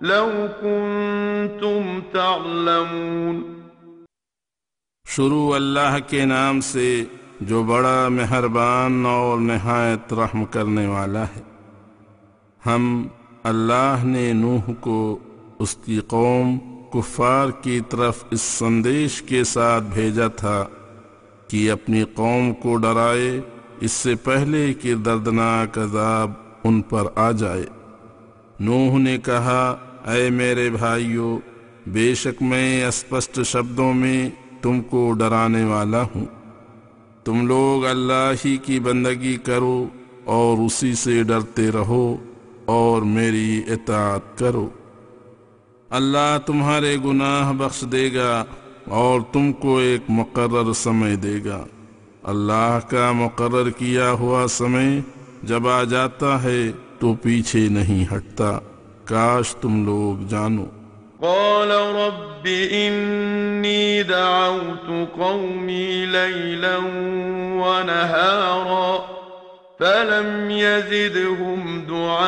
لو كنتم تعلمون۔ شروع اللہ کے نام سے جو بڑا مہربان اور نہایت رحم کرنے والا ہے۔ ہم اللہ نے نوح کو اس کی قوم کفار کی طرف اس سندیش کے ساتھ بھیجا تھا کہ اپنی قوم کو ڈرائے، اس سے پہلے کہ دردناک عذاب ان پر آ جائے۔ نوح نے کہا اے میرے بھائیو، بے شک میں اسپشٹ شبدوں میں تم کو ڈرانے والا ہوں۔ تم لوگ اللہ ہی کی بندگی کرو اور اسی سے ڈرتے رہو اور میری اطاعت کرو۔ اللہ تمہارے گناہ بخش دے گا اور تم کو ایک مقرر سمے دے گا۔ اللہ کا مقرر کیا ہوا سمے جب آ جاتا ہے تو پیچھے نہیں ہٹتا۔ काश तुम लोग जानो قال رب إني دعوت قومي ليلا ونهارا فلم يزدهم دعائي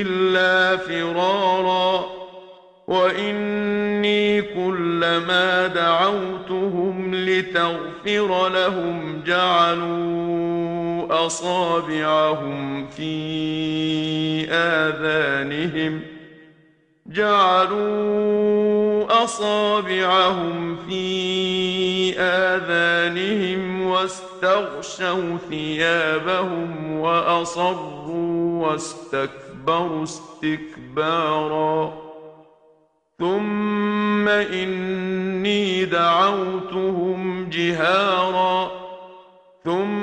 إلا فرارا وإني كلما دعوتهم لتغفر لهم جعلوا أصابعهم في آذانهم جعلوا أصابعهم في آذانهم واستغشوا ثيابهم وأصروا واستكبروا استكبارا. ثم إني دعوتهم جهارا ثم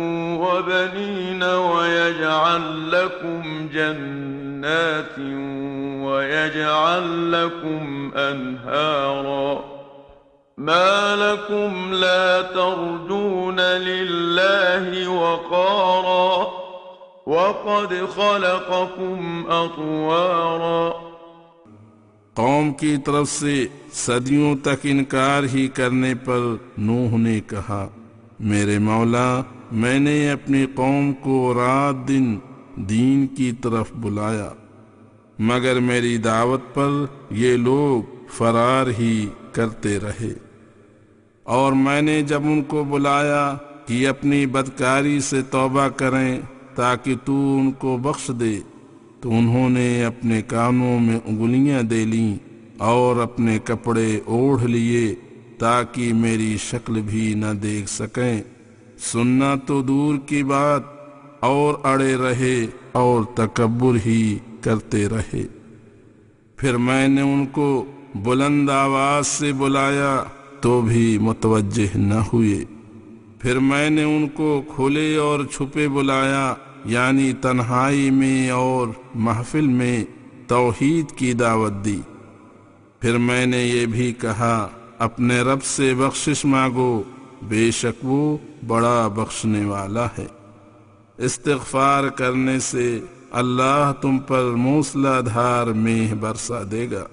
وبنين ويجعل لكم جنات ويجعل لكم أنهارا ما لكم لا ترجون لله وقارا وقد خلقكم أطوارا कौम की तरफ से सदियों तक इनकार ही करने पर नूह ने कहा मेरे मौला میں نے اپنی قوم کو رات دن دین کی طرف بلایا، مگر میری دعوت پر یہ لوگ فرار ہی کرتے رہے۔ اور میں نے جب ان کو بلایا کہ اپنی بدکاری سے توبہ کریں تاکہ تو ان کو بخش دے، تو انہوں نے اپنے کانوں میں انگلیاں دے لیں اور اپنے کپڑے اوڑھ لیے تاکہ میری شکل بھی نہ دیکھ سکیں۔ سننا تو دور کی بات، اور اڑے رہے اور تکبر ہی کرتے رہے۔ پھر میں نے ان کو بلند آواز سے بلایا تو بھی متوجہ نہ ہوئے۔ پھر میں نے ان کو کھلے اور چھپے بلایا یعنی تنہائی میں اور محفل میں توحید کی دعوت دی۔ پھر میں نے یہ بھی کہا، اپنے رب سے بخشش مانگو۔ بے شک وہ بڑا بخشنے والا ہے۔ استغفار کرنے سے اللہ تم پر موسلا دھار مینہ برسا دے گا۔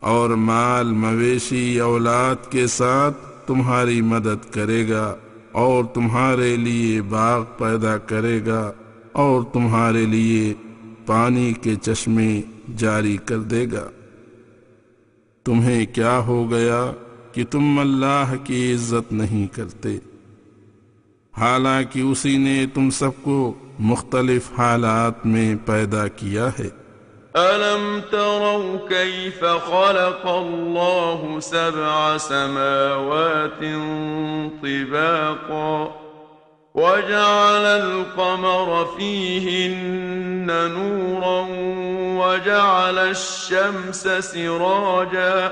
اور مال مویشی اولاد کے ساتھ تمہاری مدد کرے گا اور تمہارے لیے باغ پیدا کرے گا اور تمہارے لیے پانی کے چشمے جاری کر دے گا۔ تمہیں کیا ہو گیا؟ कि तुम अल्लाह की इज्जत नहीं करते हालांकि उसी ने तुम सबको मुख्तलिफ हालात में पैदा किया है ألم تروا كيف خلق الله سبع سماوات طباقا وجعل القمر فيهن نورا وجعل الشمس سراجا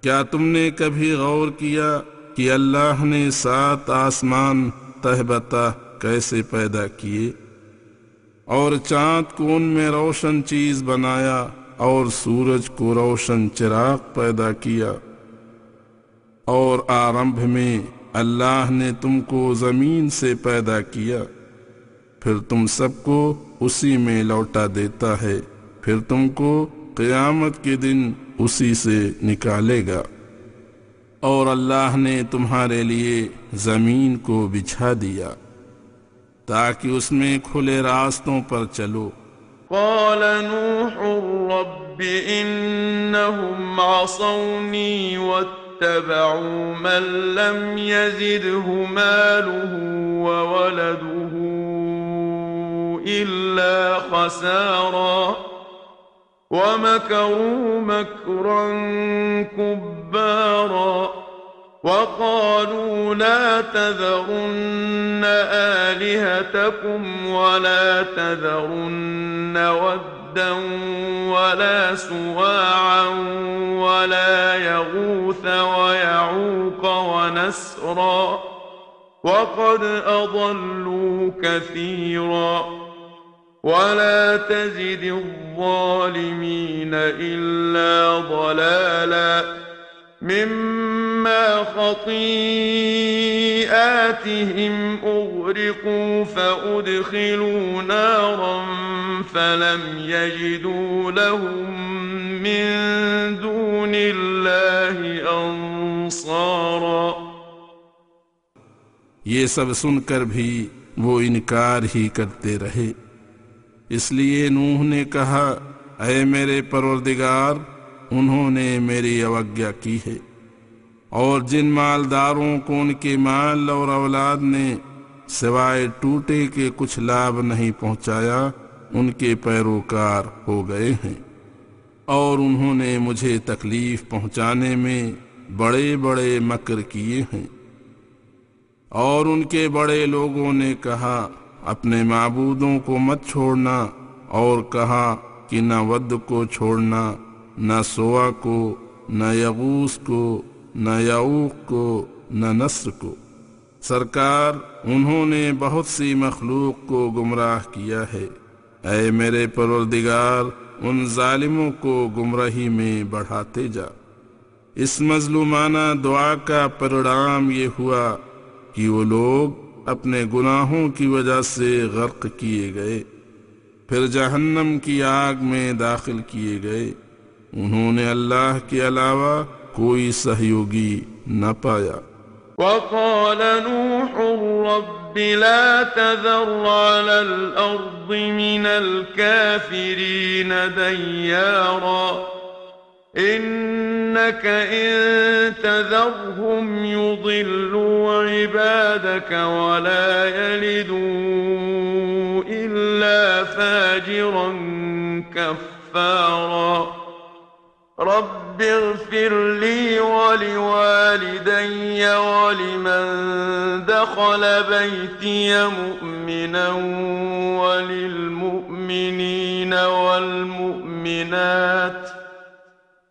کیا تم نے کبھی غور کیا کہ اللہ نے سات آسمان تہ بہ تہ کیسے پیدا کیے؟ اور چاند کو ان میں روشن چیز بنایا اور سورج کو روشن چراغ پیدا کیا۔ اور آرمبھ میں اللہ نے تم کو زمین سے پیدا کیا۔ پھر تم سب کو اسی میں لوٹا دیتا ہے۔ پھر تم کو قیامت کے دن اسی سے نکالے گا۔ اور اللہ نے تمہارے لیے زمین کو بچھا دیا تاکہ اس میں کھلے راستوں پر چلو۔ قال نوح رب انہم عصونی واتبعوا من لم يزده ماله وولده الا خسارا۔ ومكروا مكرا كبارا وقالوا لا تذرن آلهتكم ولا تذرن ودا ولا سواعا ولا يغوث ويعوق ونسرا وقد أضلوا كثيرا ولا تزد الظالمين إلا ضلالا مما خطيئاتهم أغرقوا فأدخلوا نارا فلم يجدوا لهم من دون الله أنصارا ये सब सुनकर भी वो इनकार ही करते रहे اس لیے نوح نے کہا، اے میرے پروردگار، انہوں نے میری اوگیا کی ہے اور جن مالداروں کو ان کے مال اور اولاد نے سوائے ٹوٹے کے کچھ لابھ نہیں پہنچایا، ان کے پیروکار ہو گئے ہیں اور انہوں نے مجھے تکلیف پہنچانے میں بڑے بڑے مکر کیے ہیں اور ان کے بڑے لوگوں نے کہا اپنے معبودوں کو مت چھوڑنا اور کہا کہ نہ ود کو چھوڑنا، نہ سواع کو، نہ یغوث کو، نہ یعوق کو، نہ نسر کو۔ سرکار، انہوں نے بہت سی مخلوق کو گمراہ کیا ہے۔ اے میرے پروردگار، ان ظالموں کو گمراہی میں بڑھاتے جا۔ اس مظلومانہ دعا کا پرڑام یہ ہوا کہ وہ لوگ अपने गुनाहों की वजह से गर्क किए गए फिर जहन्नम की आग में दाखिल किए गए उन्होंने अल्लाह के अलावा कोई सहयोगी न पाया وقال نوح رب لا تذر على الأرض من الكافرين ديارا إنك إن تذرهم يضلوا عبادك ولا يلدوا إلا فاجرا كفارا. رب اغفر لي ولوالدي ولمن دخل بيتي مؤمنا وللمؤمنين والمؤمنات.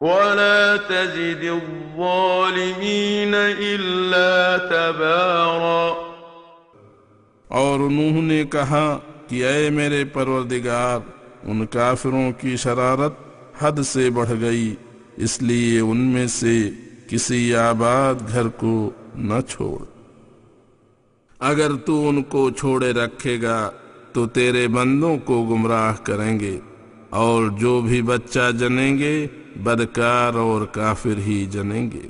ولا تزد الظالمين إلا تبارا اور انہوں نے کہا کہ اے میرے پروردگار، ان کافروں کی شرارت حد سے بڑھ گئی، اس لیے ان میں سے کسی آباد گھر کو نہ چھوڑ۔ اگر تو ان کو چھوڑے رکھے گا، تو تیرے بندوں کو گمراہ کریں گے، اور جو بھی بچہ جنیں گے بدکار اور کافر ہی جنیں گے۔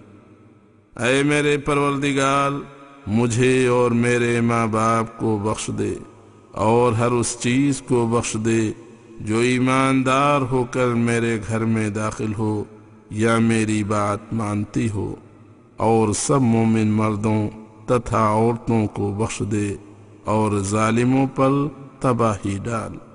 اے میرے پروردگار، مجھے اور میرے ماں باپ کو بخش دے اور ہر اس چیز کو بخش دے جو ایماندار ہو کر میرے گھر میں داخل ہو یا میری بات مانتی ہو اور سب مومن مردوں تتھا عورتوں کو بخش دے اور ظالموں پر تباہی ڈال۔